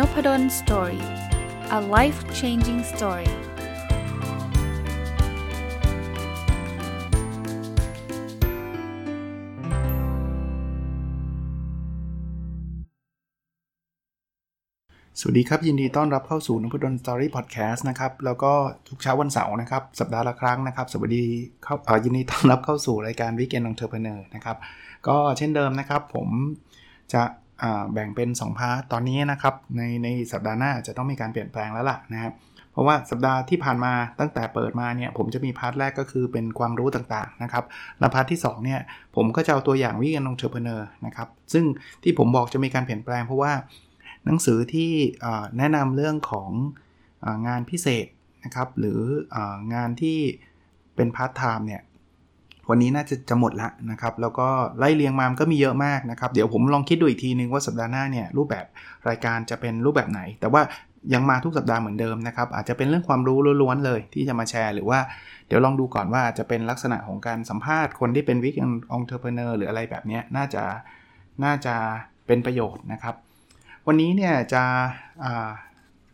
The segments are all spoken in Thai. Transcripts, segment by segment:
Nopadol Story a life changing story สวัสดีครับ ยินดีต้อนรับเข้าสู่นพดล story พอดแคสต์นะครับ แล้วก็ทุกเช้าวันเสาร์นะครับ สัปดาห์ละครั้งนะครับ สวัสดีเข้ายินดีต้อนรับเข้าสู่รายการ weekend entrepreneur นะครับ ก็เช่นเดิมนะครับ ผมจะ แบ่งเป็น 2 part ตอนนี้นะครับ ในในสัปดาห์หน้าจะต้องมีการเปลี่ยนแปลงแล้วล่ะนะครับเพราะว่าสัปดาห์ที่ผ่านมาตั้งแต่เปิดมาเนี่ยผมจะมี part แรกก็คือเป็นความรู้ต่างๆนะครับและ part ที่2เนี่ยผมก็จะเอาตัวอย่าง weekend entrepreneur นะครับซึ่งที่ผมบอกจะมีการเปลี่ยนแปลงเพราะว่าหนังสือที่แนะนำเรื่องของงานพิเศษนะครับหรืองานที่เป็นพาร์ทไทม์เนี่ย วันนี้น่าจะจะหมดละนะครับ แล้วก็ไล่เรียงมามันก็มีเยอะมากนะครับ เดี๋ยวผมลองคิดดูอีกทีนึงว่าสัปดาห์หน้าเนี่ยรูปแบบรายการจะเป็นรูปแบบไหน แต่ว่ายังมาทุกสัปดาห์เหมือนเดิมนะครับ อาจจะเป็นเรื่องความรู้ล้วนๆเลยที่จะมาแชร์ หรือว่าเดี๋ยวลองดูก่อนว่าจะเป็นลักษณะของการสัมภาษณ์คนที่เป็น weekend entrepreneur หรืออะไรแบบนี้น่าจะน่าจะเป็นประโยชน์นะครับ วันนี้เนี่ยจะ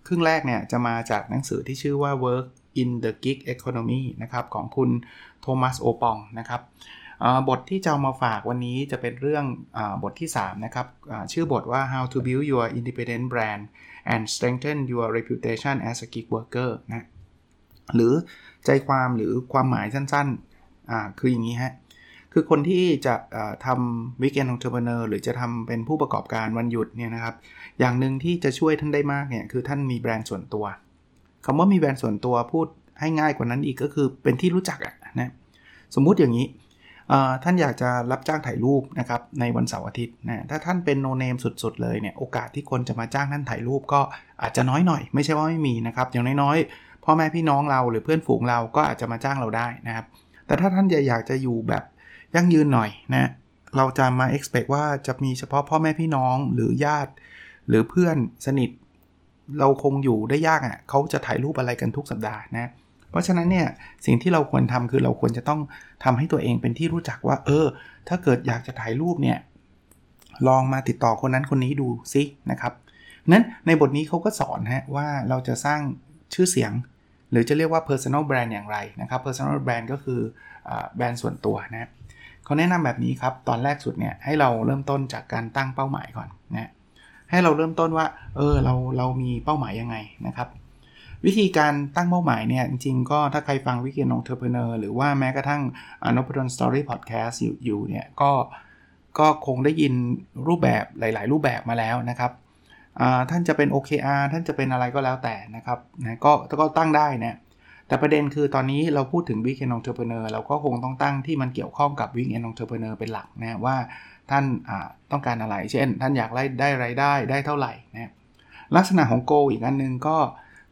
ครึ่งแรกเนี่ยจะมาจากหนังสือที่ชื่อว่า work in the gig economy นะครับของคุณ โทมัสโอปองนะครับบทที่จะามาฝากวันนี้จะเป็นเรื่องอบทที่ 3 นะครับชื่อบทว่า how to build your independent brand and strengthen your reputation as a gig worker นะหรือใจความหรือความหมายสั้นๆ คืออย่างนี้ฮะ คือคนที่จะทำวิกเอนองเทอร์เ n อร์หรือจะทำเป็นผู้ประกอบการวันหยุดเนี่ยนะครับ อย่างหนึ่งที่จะช่วยท่านได้มากเนี่ยคือท่านมีแบรนด์ส่วนตัวคำว่ามีแบรนด์ส่วนตัวพูดให้ง่ายกว่านั้นอีกก็คือเป็นที่รู้จักอะ สมมุติอย่างนี้ท่านอยากจะรับจ้างถ่ายรูปนะครับในวันเสาร์อาทิตย์นะถ้าท่านเป็นโนเนมสุดๆ เลยเนี่ยโอกาสที่คนจะมาจ้างท่านถ่ายรูปก็อาจจะน้อยหน่อย ไม่ใช่ว่าไม่มีนะครับอย่างน้อยๆพ่อแม่พี่น้องเราหรือเพื่อนฝูงเราก็อาจจะมาจ้างเราได้นะครับ แต่ถ้าท่านอยากจะอยู่แบบยั่งยืนหน่อยนะเราจะมา expect ว่าจะมีเฉพาะพ่อแม่พี่น้องหรือญาติ หรือเพื่อนสนิท เราคงอยู่ได้ยากอะ่ะเขาจะถ่ายรูปอะไรกันทุกสัปดาห์นะ ราะฉะนั้นเนี่ยสิ่งที่เราควรทำคือเราควรจะต้องทำให้ตัวเองเป็นที่รู้จักว่า เออ ถ้าเกิดอยากจะถ่ายรูปเนี่ยลองมาติดต่อคนนั้นคนนี้ดูซินะครับนั้นในบทนี้เขาก็สอนฮะว่าเราจะสร้างชื่อเสียง หรือจะเรียกว่า personal brand อย่างไรนะครับ personal brand ก็คือแบรนด์ส่วนตัวนะเขาแนะนำแบบนี้ครับ ตอนแรกสุดเนี่ยให้เราเริ่มต้นจากการตั้งเป้าหมายก่อนนะให้เราเริ่มต้นว่า เออเราเรามีเป้าหมายยังไงนะครับ วิธีการตั้งเป้าหมายเนี่ย จริงๆ ก็ถ้าใครฟัง weekend entrepreneur หรือว่าแม้กระทั่งอนพดล story พอดแคสต์อยู่เนี่ยก็ก็คงได้ยินรูปแบบหลาย ๆ รูปแบบมาแล้วนะครับท่านจะเป็น OKR ท่านจะเป็นอะไรก็แล้วแต่นะครับนะก็ก็ตั้งได้นะแต่ประเด็นคือตอนนี้เราพูดถึง weekend entrepreneur เราก็คงต้องตั้งที่มันเกี่ยวข้องกับ weekend entrepreneur เป็นหลักนะว่าท่านต้องการอะไร เช่น ท่านอยากได้รายได้ได้เท่าไหร่นะลักษณะของ goal อีกอันนึงก็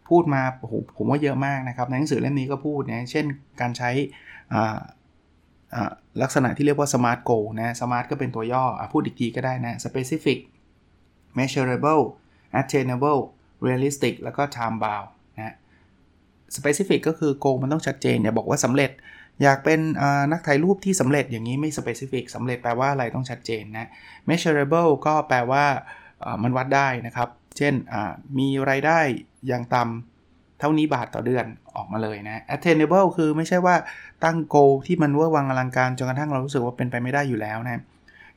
พูดมาโอ้โหผมว่าเยอะมากนะครับในหนังสือเล่มนี้ก็พูดนะเช่นการใช้ลักษณะที่เรียกว่า smart goal นะ smart ก็เป็นตัวย่ออพูดอีกทีก็ได้นะ specific measurable attainable realistic แล้วก็ time bound นะ specific ก็คือ goal มันต้องชัดเจนอย่าบอกว่าสำเร็จอยากเป็นนักถ่ายรูปที่สำเร็จอย่างนี้ไม่ specific สำเร็จแปลว่าอะไรต้องชัดเจนนะ measurable ก็แปลว่ามันวัดได้นะครับ เช่นมีรายได้อย่างต่ำเท่านี้บาทต่อเดือนออกมาเลยนะ attainable คือไม่ใช่ว่าตั้งโกที่มันเวอร์วังอลังการจนกระทั่งเรารู้สึกว่าเป็นไปไม่ได้อยู่แล้วนะ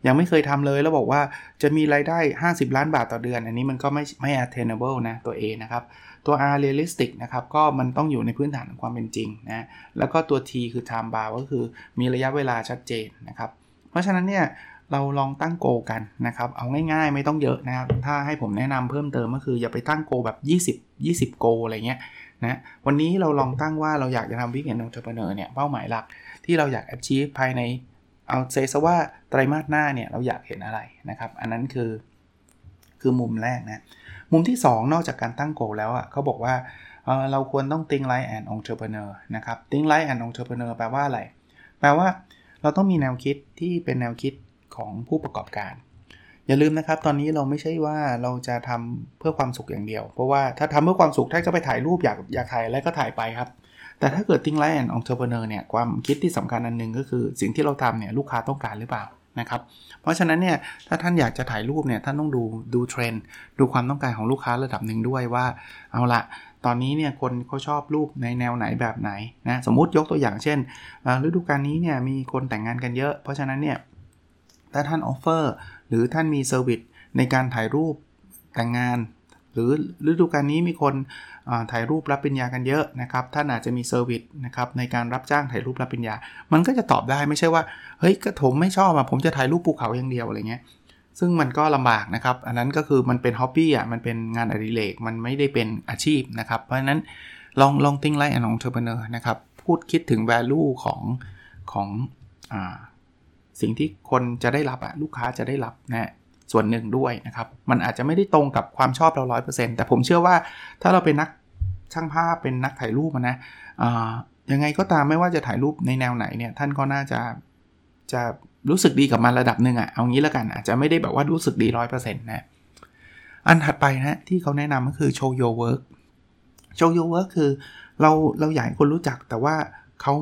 ยังไม่เคยทำเลยแล้วบอกว่าจะมีรายได้ 50 ล้านบาทต่อเดือน อันนี้มันก็ไม่ไม่ attainable นะ ตัว A นะครับ ตัว R realistic นะครับ ก็มันต้องอยู่ในพื้นฐานของความเป็นจริงนะ แล้วก็ตัว T คือ time bar ก็คือมีระยะเวลาชัดเจนนะครับ เพราะฉะนั้นเนี่ย เราลองตั้งโกกันนะครับ เอาง่ายๆไม่ต้องเยอะนะครับ ถ้าให้ผมแนะนำเพิ่มเติมก็คืออย่าไปตั้งโกแบบ 20 20 โกอะไรเงี้ยนะวันนี้เราลองตั้งว่าเราอยากจะทำวิกเอนองเทอร์เ n อร์เนี่ยเป้าหมายหลักที่เราอยาก achieve ภายในเอาเซซะว่าไตรมาสหน้าเนี่ยเราอยากเห็นอะไรนะครับ อันนั้นคือคือมุมแรกนะมุมที่ 2 นอกจากการตั้งโกแล้วอะเขาบอกว่าเเราควรต้อง think like an entrepreneur นะครับ think like an entrepreneur แปลว่าอะไร แปลว่าเราต้องมีแนวคิดที่เป็นแนวคิด ของผู้ประกอบการ อย่าลืมนะครับ ตอนนี้เราไม่ใช่ว่าเราจะทำเพื่อความสุขอย่างเดียว เพราะว่าถ้าทำเพื่อความสุขถ้าจะไปถ่ายรูปอยากอยากถ่ายอะไรก็ถ่ายไปครับ แต่ถ้าเกิด think like an entrepreneur เนี่ยความคิดที่สำคัญอันหนึ่งก็คือสิ่งที่เราทำเนี่ยลูกค้าต้องการหรือเปล่านะครับเพราะฉะนั้นเนี่ยถ้าท่านอยากจะถ่ายรูปเนี่ยท่านต้องดูดูเทรนด์ดูความต้องการของลูกค้าระดับหนึ่งด้วยว่า เอาละตอนนี้เนี่ยคนเขาชอบรูปในแนวไหนแบบไหนนะสมมุติยกตัวอย่างเช่นฤดูกาลนี้เนี่ยมีคนแต่งงานกันเยอะ เพราะฉะนั้นเนี่ย ถ้าท่าน offer หรือท่านมี service ในการถ่ายรูปแต่งงาน หรือฤดูกาลนี้มีคนถ่ายรูปรับปริญญากันเยอะนะครับท่านอาจจะมี service นะครับในการรับจ้างถ่ายรูปรับปริญญา มันก็จะตอบได้ไม่ใช่ว่าเฮ้ยก็ผมไม่ชอบอะผมจะถ่ายรูปภูเขาอย่างเดียวอะไรเงี้ยซึ่งมันก็ลำบากนะครับ อันนั้นก็คือมันเป็น hobby อะ มันเป็นงานอดิเรก มันไม่ได้เป็นอาชีพนะครับ เพราะฉะนั้นลองลอง think like an entrepreneur นะครับ พูดคิดถึง value ของของอ่า สิ่งที่คนจะได้รับอะลูกค้าจะได้รับนะส่วนหนึ่งด้วยนะครับ มันอาจจะไม่ได้ตรงกับความชอบเรา 100%แต่ผมเชื่อว่าถ้าเราเป็นนักช่างภาพเป็นนักถ่ายรูปนะยังไงก็ตามไม่ว่าจะถ่ายรูปในแนวไหนเนี่ยท่านก็น่าจะจะรู้สึกดีกับมันระดับหนึ่งอะเอางี้แล้วกันอาจจะไม่ได้แบบว่ารู้สึกดีร้อยเปอร์เซ็นต์นะอันถัดไปนะที่เขาแนะนำก็คือ show your work show your work คือเราเราอยากให้คนรู้จักแต่ว่าเขา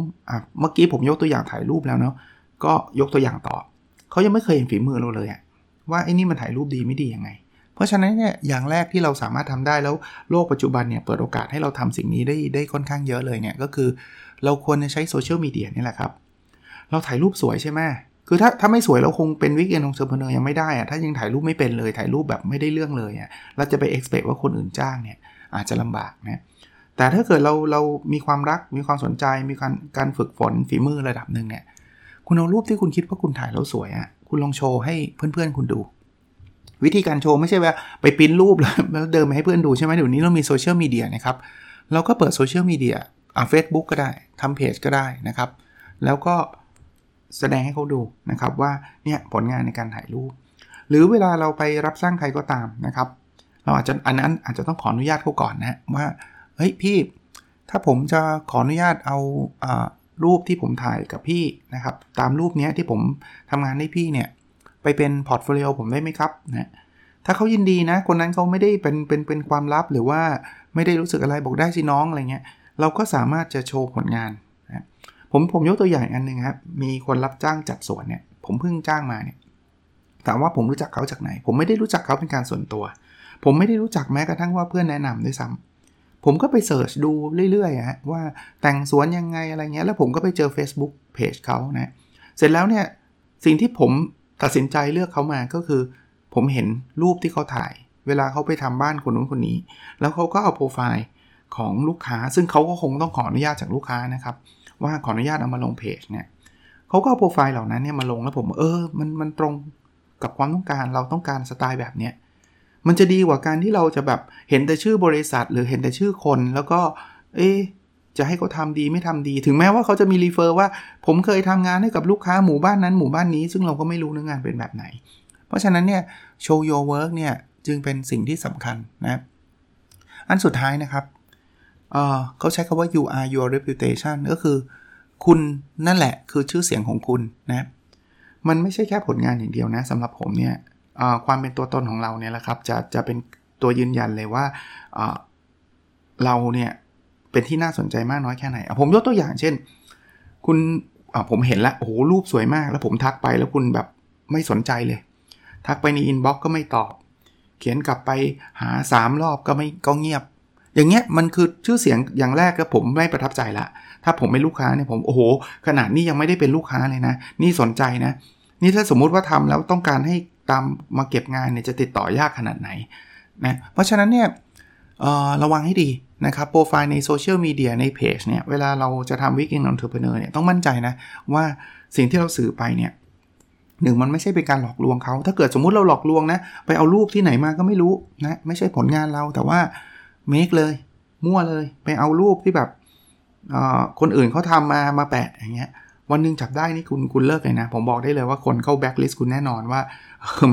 เมื่อกี้ผมยกตัวอย่างถ่ายรูปแล้วเนาะ ก็ยกตัวอย่างต่อ เขายังไม่เคยเห็นฝีมือเราเลยอะว่าไอ้นี่มันถ่ายรูปดีไม่ดียังไง เพราะฉะนั้นเนี่ยอย่างแรกที่เราสามารถทำได้แล้วโลกปัจจุบันเนี่ยเปิดโอกาสให้เราทำสิ่งนี้ได้ได้ค่อนข้างเยอะเลยเนี่ยก็คือ เราควรจะใช้โซเชียลมีเดียนี่แหละครับ เราถ่ายรูปสวยใช่ไหมคือถ้าถ้าไม่สวยเราคงเป็น weekend entrepreneur ยังไม่ได้อะถ้ายังถ่ายรูปไม่เป็นเลยถ่ายรูปแบบไม่ได้เรื่องเลยอะเราจะไปเอ็กซ์เพว่าคนอื่นจ้างเนี่ยอาจจะลำบากนะแต่ถ้าเกิดเราเรามีความรักมีความสนใจมีการการฝึกฝนฝีมือระดับหนึ่งเนี่ย คุณเอารูปที่คุณคิดว่าคุณถ่ายแล้วสวยอะ่ะ คุณลองโชว์ให้เพื่อนๆคุณดู วิธีการโชว์ไม่ใช่ว่าไปปิ้นรูปแล้วเดินไปให้เพื่อนดูใช่ไหมเดี๋ยวนี้เรามีโซเชียลมีเดียนะครับ เราก็เปิดโซเชียลมีเดียอ่าเฟซบุ๊กก็ได้ทำเพจก็ได้นะครับ แล้วก็แสดงให้เขาดูนะครับว่าเนี่ยผลงานในการถ่ายรูป หรือเวลาเราไปรับสร้างใครก็ตามนะครับ เราอาจจะอันนั้นอาจจะต้องขออนุญาตเขาก่อนนะว่าเฮ้ยพี่ ถ้าผมจะขออนุญาตเอา รูปที่ผมถ่ายกับพี่นะครับ ตามรูปนี้ที่ผมทำงานให้พี่เนี่ยไปเป็น portfolio ผมได้ไหมครับนะถ้าเขายินดีนะ คนนั้นเขาไม่ได้เป็นเป็นเป็นความลับหรือว่าไม่ได้รู้สึกอะไรบอกได้สิน้องอะไรเงี้ยเราก็สามารถจะโชว์ผลงานนะผมผมยกตัวอย่างอันหนึ่งครับมีคนรับจ้างจัดสวนเนี่ยผมเพิ่งจ้างมาเนี่ยถามว่าผมรู้จักเขาจากไหน ผมไม่ได้รู้จักเขาเป็นการส่วนตัว ผมไม่ได้รู้จักแม้กระทั่งว่าเพื่อนแนะนำด้วยซ้ำ ผมก็ไปเสิร์ชดูเรื่อยๆฮะว่าแต่งสวนยังไงอะไรเงี้ย แล้วผมก็ไปเจอ Facebook Page เขานะเสร็จแล้วเนี่ยสิ่งที่ผมตัดสินใจเลือกเขามาก็คือ ผมเห็นรูปที่เขาถ่าย เวลาเขาไปทำบ้านคนนู้นคนนี้ แล้วเขาก็เอาโปรไฟล์ของลูกค้า ซึ่งเขาก็คงต้องขออนุญาตจากลูกค้านะครับ ว่าขออนุญาตเอามาลงเพจเนี่ยเขาก็เอาโปรไฟล์เหล่านั้นเนี่ยมาลงแล้วผมเออมันมันตรงกับความต้องการเราต้องการสไตล์แบบเนี้ย มันจะดีกว่าการที่เราจะแบบเห็นแต่ชื่อบริษัท หรือเห็นแต่ชื่อคน แล้วก็ เอ๊จะให้เขาทาดีไม่ทำดี ถึงแม้ว่าเขาจะมีรีเฟอร์ว่า ผมเคยทำงานให้กับลูกค้าหมู่บ้านนั้นหมู่บ้านนี้ ซึ่งเราก็ไม่รู้เนื้องานเป็นแบบไหน เพราะฉะนั้นเนี่ย show your work เนี่ยจึงเป็นสิ่งที่สำคัญนะอันสุดท้ายนะครับเเขาใช้คาว่า you are your reputation ก็คือ คุณนั่นแหละคือชื่อเสียงของคุณนะ มันไม่ใช่แค่ผลงานอย่างเดียวนะสำหรับผมเนี่ย ความเป็นตัวตนของเราเนี่ยแหละครับจะจะเป็นตัวยืนยันเลยว่าเราเนี่ยเป็นที่น่าสนใจมากน้อยแค่ไหน ผมยกตัวอย่างเช่น คุณผมเห็นแล้วโอ้โหรูปสวยมาก แล้วผมทักไปแล้วคุณแบบไม่สนใจเลย ทักไปในอินบ็อกก็ไม่ตอบ เขียนกลับไปหา 3 รอบก็ไม่ก็เงียบ อย่างเงี้ยมันคือชื่อเสียงอย่างแรกก็ผมไม่ประทับใจละ ถ้าผมเป็นลูกค้าเนี่ยผมโอ้โห ขนาดนี้ยังไม่ได้เป็นลูกค้าเลยนะ นี่สนใจนะ นี่ถ้าสมมุติว่าทำแล้วต้องการให้ ตามมาเก็บงานเนี่ยจะติดต่อยากขนาดไหนนะเพราะฉะนั้นเนี่ยระวังให้ดีนะครับโปรไฟล์ในโซเชียลมีเดียในเพจเนี่ยเวลาเราจะทำ weekend entrepreneur เนี่ยต้องมั่นใจนะ ว่าสิ่งที่เราสื่อไปเนี่ยหนึ่งมันไม่ใช่เป็นการหลอกลวงเขา ถ้าเกิดสมมุติเราหลอกลวงนะ ไปเอารูปที่ไหนมาก็ไม่รู้นะ ไม่ใช่ผลงานเราแต่ว่าเมคเลย มั่วเลย ไปเอารูปที่แบบคนอื่นเขาทำมามาแปะอย่างเงี้ย วันหนึ่งจับได้นี่คุณคุณเลิกเลยนะ ผมบอกได้เลยว่าคนเข้าแบ็คลิสต์คุณแน่นอนว่า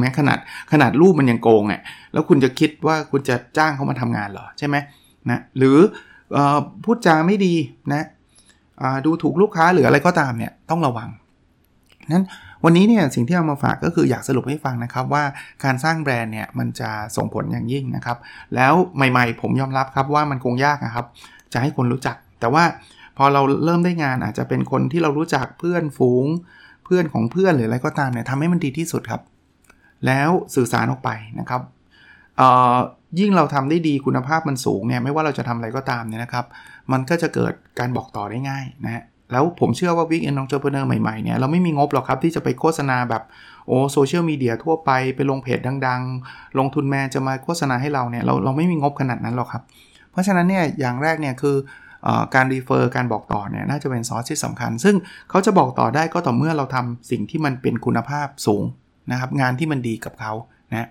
แม้ขนาดขนาดรูปมันยังโกงอะแล้วคุณจะคิดว่าคุณจะจ้างเขามาทำงานเหรอใช่ไหมนะหรืออพูดจาไม่ดีนะดูถูกลูกค้าหรืออะไรก็ตามเนี่ยต้องระวังนั้นวันนี้เนี่ยสิ่งที่เอามาฝากก็คืออยากสรุปให้ฟังนะครับว่าการสร้างแบรนด์เนี่ยมันจะส่งผลอย่างยิ่งนะครับ แล้วใหม่ๆ ผมยอมรับครับว่ามันคงยากนะครับ จะให้คนรู้จัก แต่ว่า พอเราเริ่มได้งานอาจจะเป็นคนที่เรารู้จักเพื่อนฝูง เพื่อนของเพื่อนหรืออะไรก็ตามเนี่ยทำให้มันดีที่สุดครับ แล้วสื่อสารออกไปนะครับยิ่งเราทำได้ดีคุณภาพมันสูงเนี่ยไม่ว่าเราจะทำอะไรก็ตามเนี่ยนะครับ มันก็จะเกิดการบอกต่อได้ง่ายนะฮะแล้วผมเชื่อว่า weekend entrepreneur ใหม่ๆเนี่ยเราไม่มีงบหรอกครับที่จะไปโฆษณาแบบโอ้โซเชียลมีเดียทั่วไปไปลงเพจดังๆ ลงทุนแมนจะมาโฆษณาให้เราเนี่ยเราเราไม่มีงบขนาดนั้นหรอกครับ เพราะฉะนั้นเนี่ยอย่างแรกเนี่ยคือ การ refer การบอกต่อเนี่ยน่าจะเป็นซอสที่สำคัญ ซึ่งเขาจะบอกต่อได้ก็ต่อเมื่อเราทำสิ่งที่มันเป็นคุณภาพสูงนะครับงานที่มันดีกับเขานะ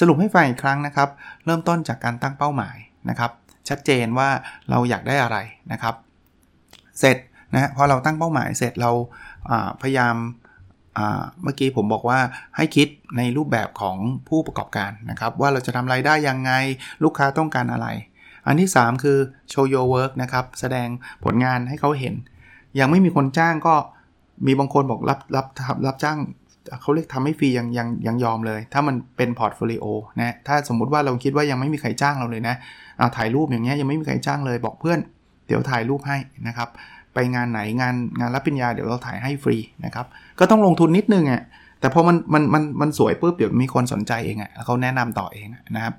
สรุปให้ฟังอีกครั้งนะครับ เริ่มต้นจากการตั้งเป้าหมายนะครับ ชัดเจนว่าเราอยากได้อะไรนะครับ เสร็จนะพอเราตั้งเป้าหมายเสร็จเราพยายามเมื่อกี้ผมบอกว่าให้คิดในรูปแบบของผู้ประกอบการนะครับ ว่าเราจะทำไรายได้ยังไงลูกค้าต้องการอะไร อันที่ 3 คือ show your work นะครับ แสดงผลงานให้เขาเห็น ยังไม่มีคนจ้างก็มีบางคนบอกรับรับรับจ้างเขาเรียกทำให้ฟรียังยังยังยอมเลย ถ้ามันเป็น portfolio นะถ้าสมมุติว่าเราคิดว่ายังไม่มีใครจ้างเราเลยนะถ่ายรูปอย่างเงี้ยยังไม่มีใครจ้างเลยบอกเพื่อน เดี๋ยวถ่ายรูปให้นะครับ ไปงานไหนงานงานรับปริญญาเดี๋ยวเราถ่ายให้ฟรีนะครับก็ต้องลงทุนนิดนึงอะแต่พอมันมันมันมันสวยปุ๊บเดี๋ยวมีคนสนใจเองอะแล้วเขาแนะนำต่อเองนะครับ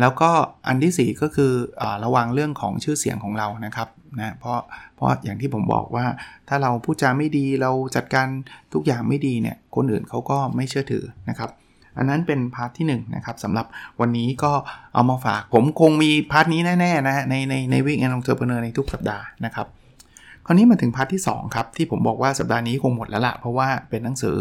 แล้วก็อันที่ 4 ก็คืออระวังเรื่องของชื่อเสียงของเรานะครับนะเพราะเพราะอย่างที่ผมบอกว่าถ้าเราพูดจาไม่ดีเราจัดการทุกอย่างไม่ดีเนี่ยคนอื่นเขาก็ไม่เชื่อถือนะครับ อันนั้นเป็น part ที่1นะครับสำหรับวันนี้ก็เอามาฝากผมคงมี part นี้แน่ๆนะในในใน weekend entrepreneur ในทุกสัปดาห์นะครับคราวนี้มาถึง part ที่ 2 ครับ ที่ผมบอกว่าสัปดาห์นี้คงหมดแล้วละเพราะว่าเป็นหนังสือ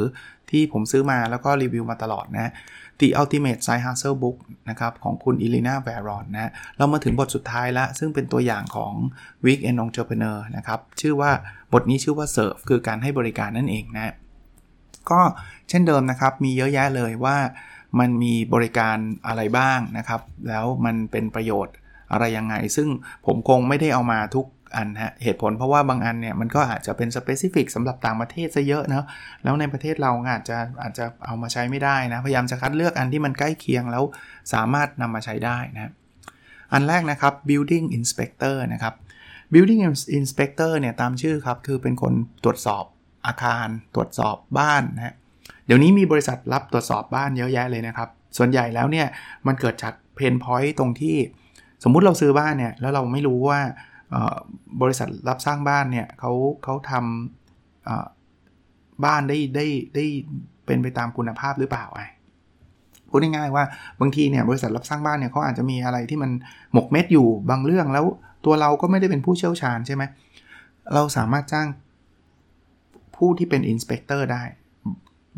ที่ผมซื้อมาแล้วก็รีวิวมาตลอดนะ The Ultimate Side Hustle Book นะครับของคุณ Elana Varon นะเรามาถึงบทสุดท้ายแล้วซึ่งเป็นตัวอย่างของ Week End Entrepreneur นะครับชื่อว่าบทนี้ชื่อว่า Serve คือการให้บริการนั่นเองนะก็เช่นเดิมนะครับมีเยอะแยะเลยว่ามันมีบริการอะไรบ้างนะครับ แล้วมันเป็นประโยชน์อะไรยังไง ซึ่งผมคงไม่ได้เอามาทุก อันฮะเหตุผลเพราะว่าบางอันเนี่ยมันก็อาจจะเป็นสเปซิฟิกสำหรับต่างประเทศซะเยอะเนาะแล้วในประเทศเราอาจจะอาจจะเอามาใช้ไม่ได้นะ พยายามจะคัดเลือกอันที่มันใกล้เคียงแล้วสามารถนำมาใช้ได้นะอันแรกนะครับ building inspector นะครับ building inspector เนี่ยตามชื่อครับคือเป็นคนตรวจสอบอาคาร ตรวจสอบบ้านนะเดี๋ยวนี้มีบริษัทรับตรวจสอบบ้านเยอะแยะเลยนะครับ ส่วนใหญ่แล้วเนี่ยมันเกิดจากเพนพอยต์ตรงที่ สมมุติเราซื้อบ้านเนี่ยแล้วเราไม่รู้ว่า บริษัทรับสร้างบ้านเนี่ยเขาเขาทำบ้านได้ได้ได้เป็นไปตามคุณภาพหรือเปล่าไอ้พูดง่ายๆว่าบางทีเนี่ยบริษัทรับสร้างบ้านเนี่ยเขาอาจจะมีอะไรที่มันหมกเม็ดอยู่บางเรื่องแล้วตัวเราก็ไม่ได้เป็นผู้เชี่ยวชาญใช่ไหมเราสามารถจ้างผู้ที่เป็น inspector ได้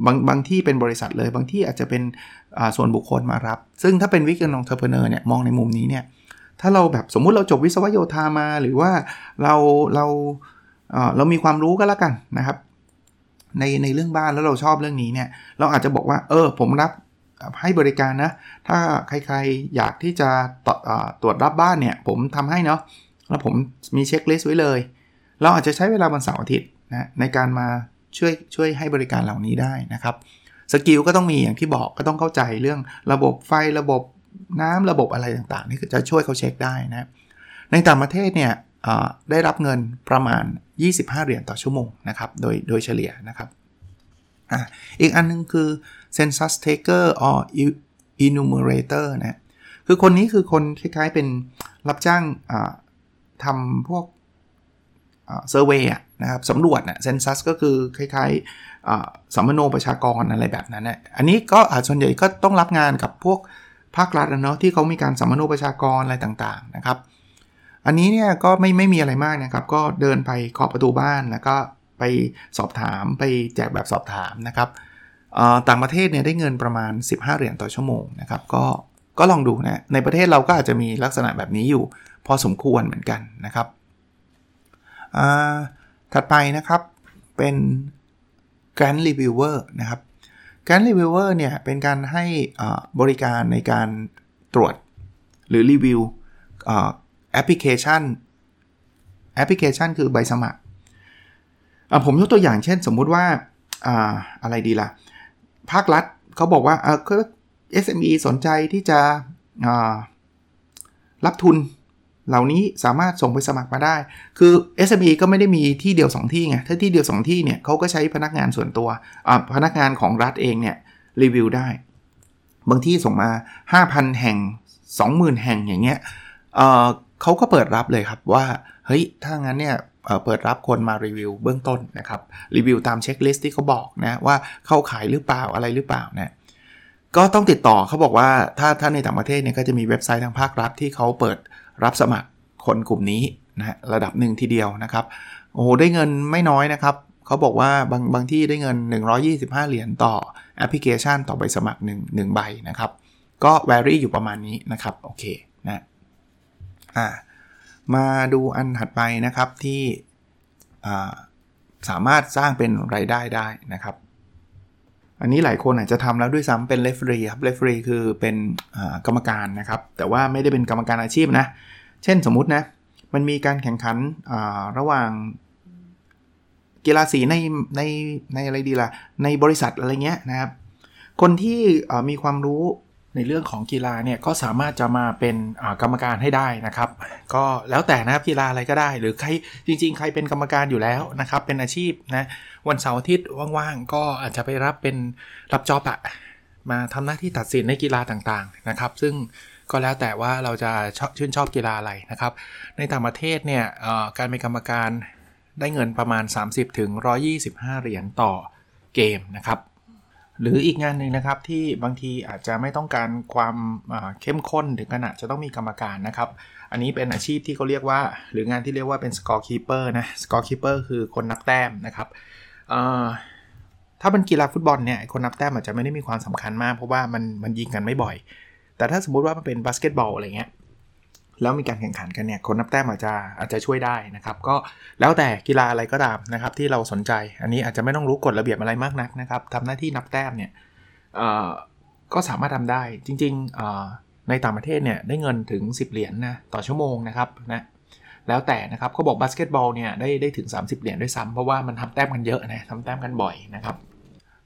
บางบางที่เป็นบริษัทเลย บางที่อาจจะเป็นส่วนบุคคลมารับ ซึ่งถ้าเป็น weekend entrepreneur เนี่ยมองในมุมนี้เนี่ย ถ้าเราแบบสมมุติเราจบวิศวโยธามา หรือว่าเราเราเรามีความรู้ก็แล้วกันนะครับในในเรื่องบ้านแล้วเราชอบเรื่องนี้เนี่ย เราอาจจะบอกว่า เออ ผมรับให้บริการนะ ถ้าใครๆอยากที่จะตรวจรับบ้านเนี่ย ผมทำให้เนาะแล้วผมมี checklist ไว้เลย เราอาจจะใช้เวลาวันเสาร์อาทิตย์นะในการมาช่วยช่วยให้บริการเหล่านี้ได้นะครับ skill ก็ต้องมีอย่างที่บอกก็ต้องเข้าใจเรื่องระบบไฟระบบ น้ำระบบอะไรต่างๆ นี่จะช่วยเขาเช็คได้นะ ในต่างประเทศเนี่ยได้รับเงินประมาณ 25 เหรียญต่อชั่วโมงนะครับ โดยโดยเฉลี่ยนะครับออีกอันนึงคือ census taker or enumerator นะคือคนนี้คือคนคล้ายๆเป็นรับจ้างทำพวกเซอร์เวยนะครับสำรวจนะเซนซัสก็คือคล้ายๆสัมมโนประชากรอะไรแบบนั้นนะอันนี้ก็ส่วนใหญ่ก็ต้องรับงานกับพวก ภาครัฐเนาะที่เขามีการสัมมโนประชากรอะไรต่างๆนะครับ อันนี้เนี่ยก็ไม่ไม่มีอะไรมากนะครับ ก็เดินไปเคาะประตูบ้านแล้วก็ไปสอบถามไปแจกแบบสอบถามนะครับต่างประเทศเนี่ยได้เงินประมาณ 15 เหรียญต่อชั่วโมงนะครับ ก็ก็ลองดูนะ ในประเทศเราก็อาจจะมีลักษณะแบบนี้อยู่ พอสมควรเหมือนกันนะครับถัดไปนะครับเป็น Grand Reviewer นะครับ การรีวิวเวอร์เนี่ยเป็นการให้บริการในการตรวจหรือรีวิว application application คือใบสมัคร ผมยกตัวอย่างเช่นสมมุติว่าอะไรดีล่ะ ภาครัฐเขาบอกว่าเออ SME สนใจที่จะรับทุน เหล่านี้สามารถส่งใบสมัครมาได้ คือ SME ก็ไม่ได้มีที่เดียว 2 ที่ไง ถ้าที่เดียว 2 ที่เนี่ยเขาก็ใช้พนักงานส่วนตัว พนักงานของรัฐเองเนี่ยรีวิวได้ บางที่ส่งมา 5,000 แห่ง 20,000 แห่งอย่างเงี้ยเเขาก็เปิดรับเลยครับว่า เฮ้ย ถ้างั้นเนี่ยเปิดรับคนมารีวิวเบื้องต้นนะครับ รีวิวตามเช็คลิสต์ที่เขาบอกนะว่าเข้าขายหรือเปล่าอะไรหรือเปล่านะก็ต้องติดต่อเขาบอกว่าถ้าถ้าในต่างประเทศเนี่ยก็จะมีเว็บไซต์ทางภาครัฐที่เขาเปิด รับสมัครคนกลุ่มนี้นะระดับหนึ่งทีเดียวนะครับโอ้โหได้เงินไม่น้อยนะครับเขาบอกว่าบางบางที่ได้เงิน 125 เหรียญต่อแอปพลิเคชันต่อใบสมัคร1 1ใบนะครับ ก็แวรี่อยู่ประมาณนี้นะครับโอเคนะอ่ามาดูอันถัดไปนะครับที่สามารถสร้างเป็นรายได้ได้นะครับ อันนี้หลายคนอาจจะทำแล้วด้วยซ้ำเป็นเลฟรีครับเลฟรีคือเป็นกรรมการนะครับ แต่ว่าไม่ได้เป็นกรรมการอาชีพนะ เช่นสมมุตินะ มันมีการแข่งขันระหว่างกีฬาสีในในในอะไรดีละ่ะในบริษัทอะไรเงี้ยนะครับ คนที่มีความรู้ ในเรื่องของกีฬาเนี่ยก็สามารถจะมาเป็นกรรมการให้ได้นะครับ ก็แล้วแต่นะครับกีฬาอะไรก็ได้ หรือใครจริง ๆ ใครเป็นกรรมการอยู่แล้วนะครับ เป็นอาชีพนะวันเสาร์อาทิตย์ว่างๆก็อาจจะไปรับเป็นรับจอบอะมาทำหน้าที่ตัดสินในกีฬาต่างๆนะครับ ซึ่งก็แล้วแต่ว่าเราจะช ชื่นชอบกีฬาอะไรนะครับ ในต่างประเทศเนี่ยการเป็นกรรมการได้เงินประมาณ 30ถึง125 เหรียญต่อเกมนะครับ หรืออีกงานหนึ่งนะครับที่บางทีอาจจะไม่ต้องการความเข้มข้นถึงขนาดจะต้องมีกรรมการนะครับ อันนี้เป็นอาชีพที่เขาเรียกว่า หรืองานที่เรียกว่าเป็น scorekeeper นะ scorekeeper คือคนนับแต้มนะครับถ้าเป็นกีฬาฟุตบอลเนี่ยคนนับแต้มอาจจะไม่ได้มีความสำคัญมากเพราะว่ามันมันยิงกันไม่บ่อย แต่ถ้าสมมุติว่ามันเป็นบาสเกตบอลอะไรเงี้ย แล้วมีการแข่งขันกันเนี่ยคนนับแต้มอาจจะอาจจะช่วยได้นะครับ ก็แล้วแต่กีฬาอะไรก็ตามนะครับ ที่เราสนใจ อันนี้อาจจะไม่ต้องรู้กฎระเบียบอะไรมากนักนะครับทำหน้าที่นับแต้มเนี่ยก็สามารถทำได้จริงๆในต่างประเทศเนี่ยได้เงินถึง 10 เหรียญนะต่อชั่วโมงนะครับนะแล้วแต่นะครับเขาบอกบาสเกตบอลเนี่ยได้ได้ถึง 30 เหรียญด้วยซ้ำเพราะว่ามันทำแต้มกันเยอะนะทำแต้มกันบ่อยนะครับ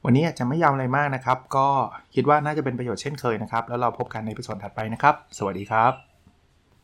วันนี้อาจจะไม่ยาวอะไรมากนะครับ ก็คิดว่าน่าจะเป็นประโยชน์เช่นเคยนะครับ แล้วเราพบกันในพิสดถัดไปนะครับ สวัสดีครับ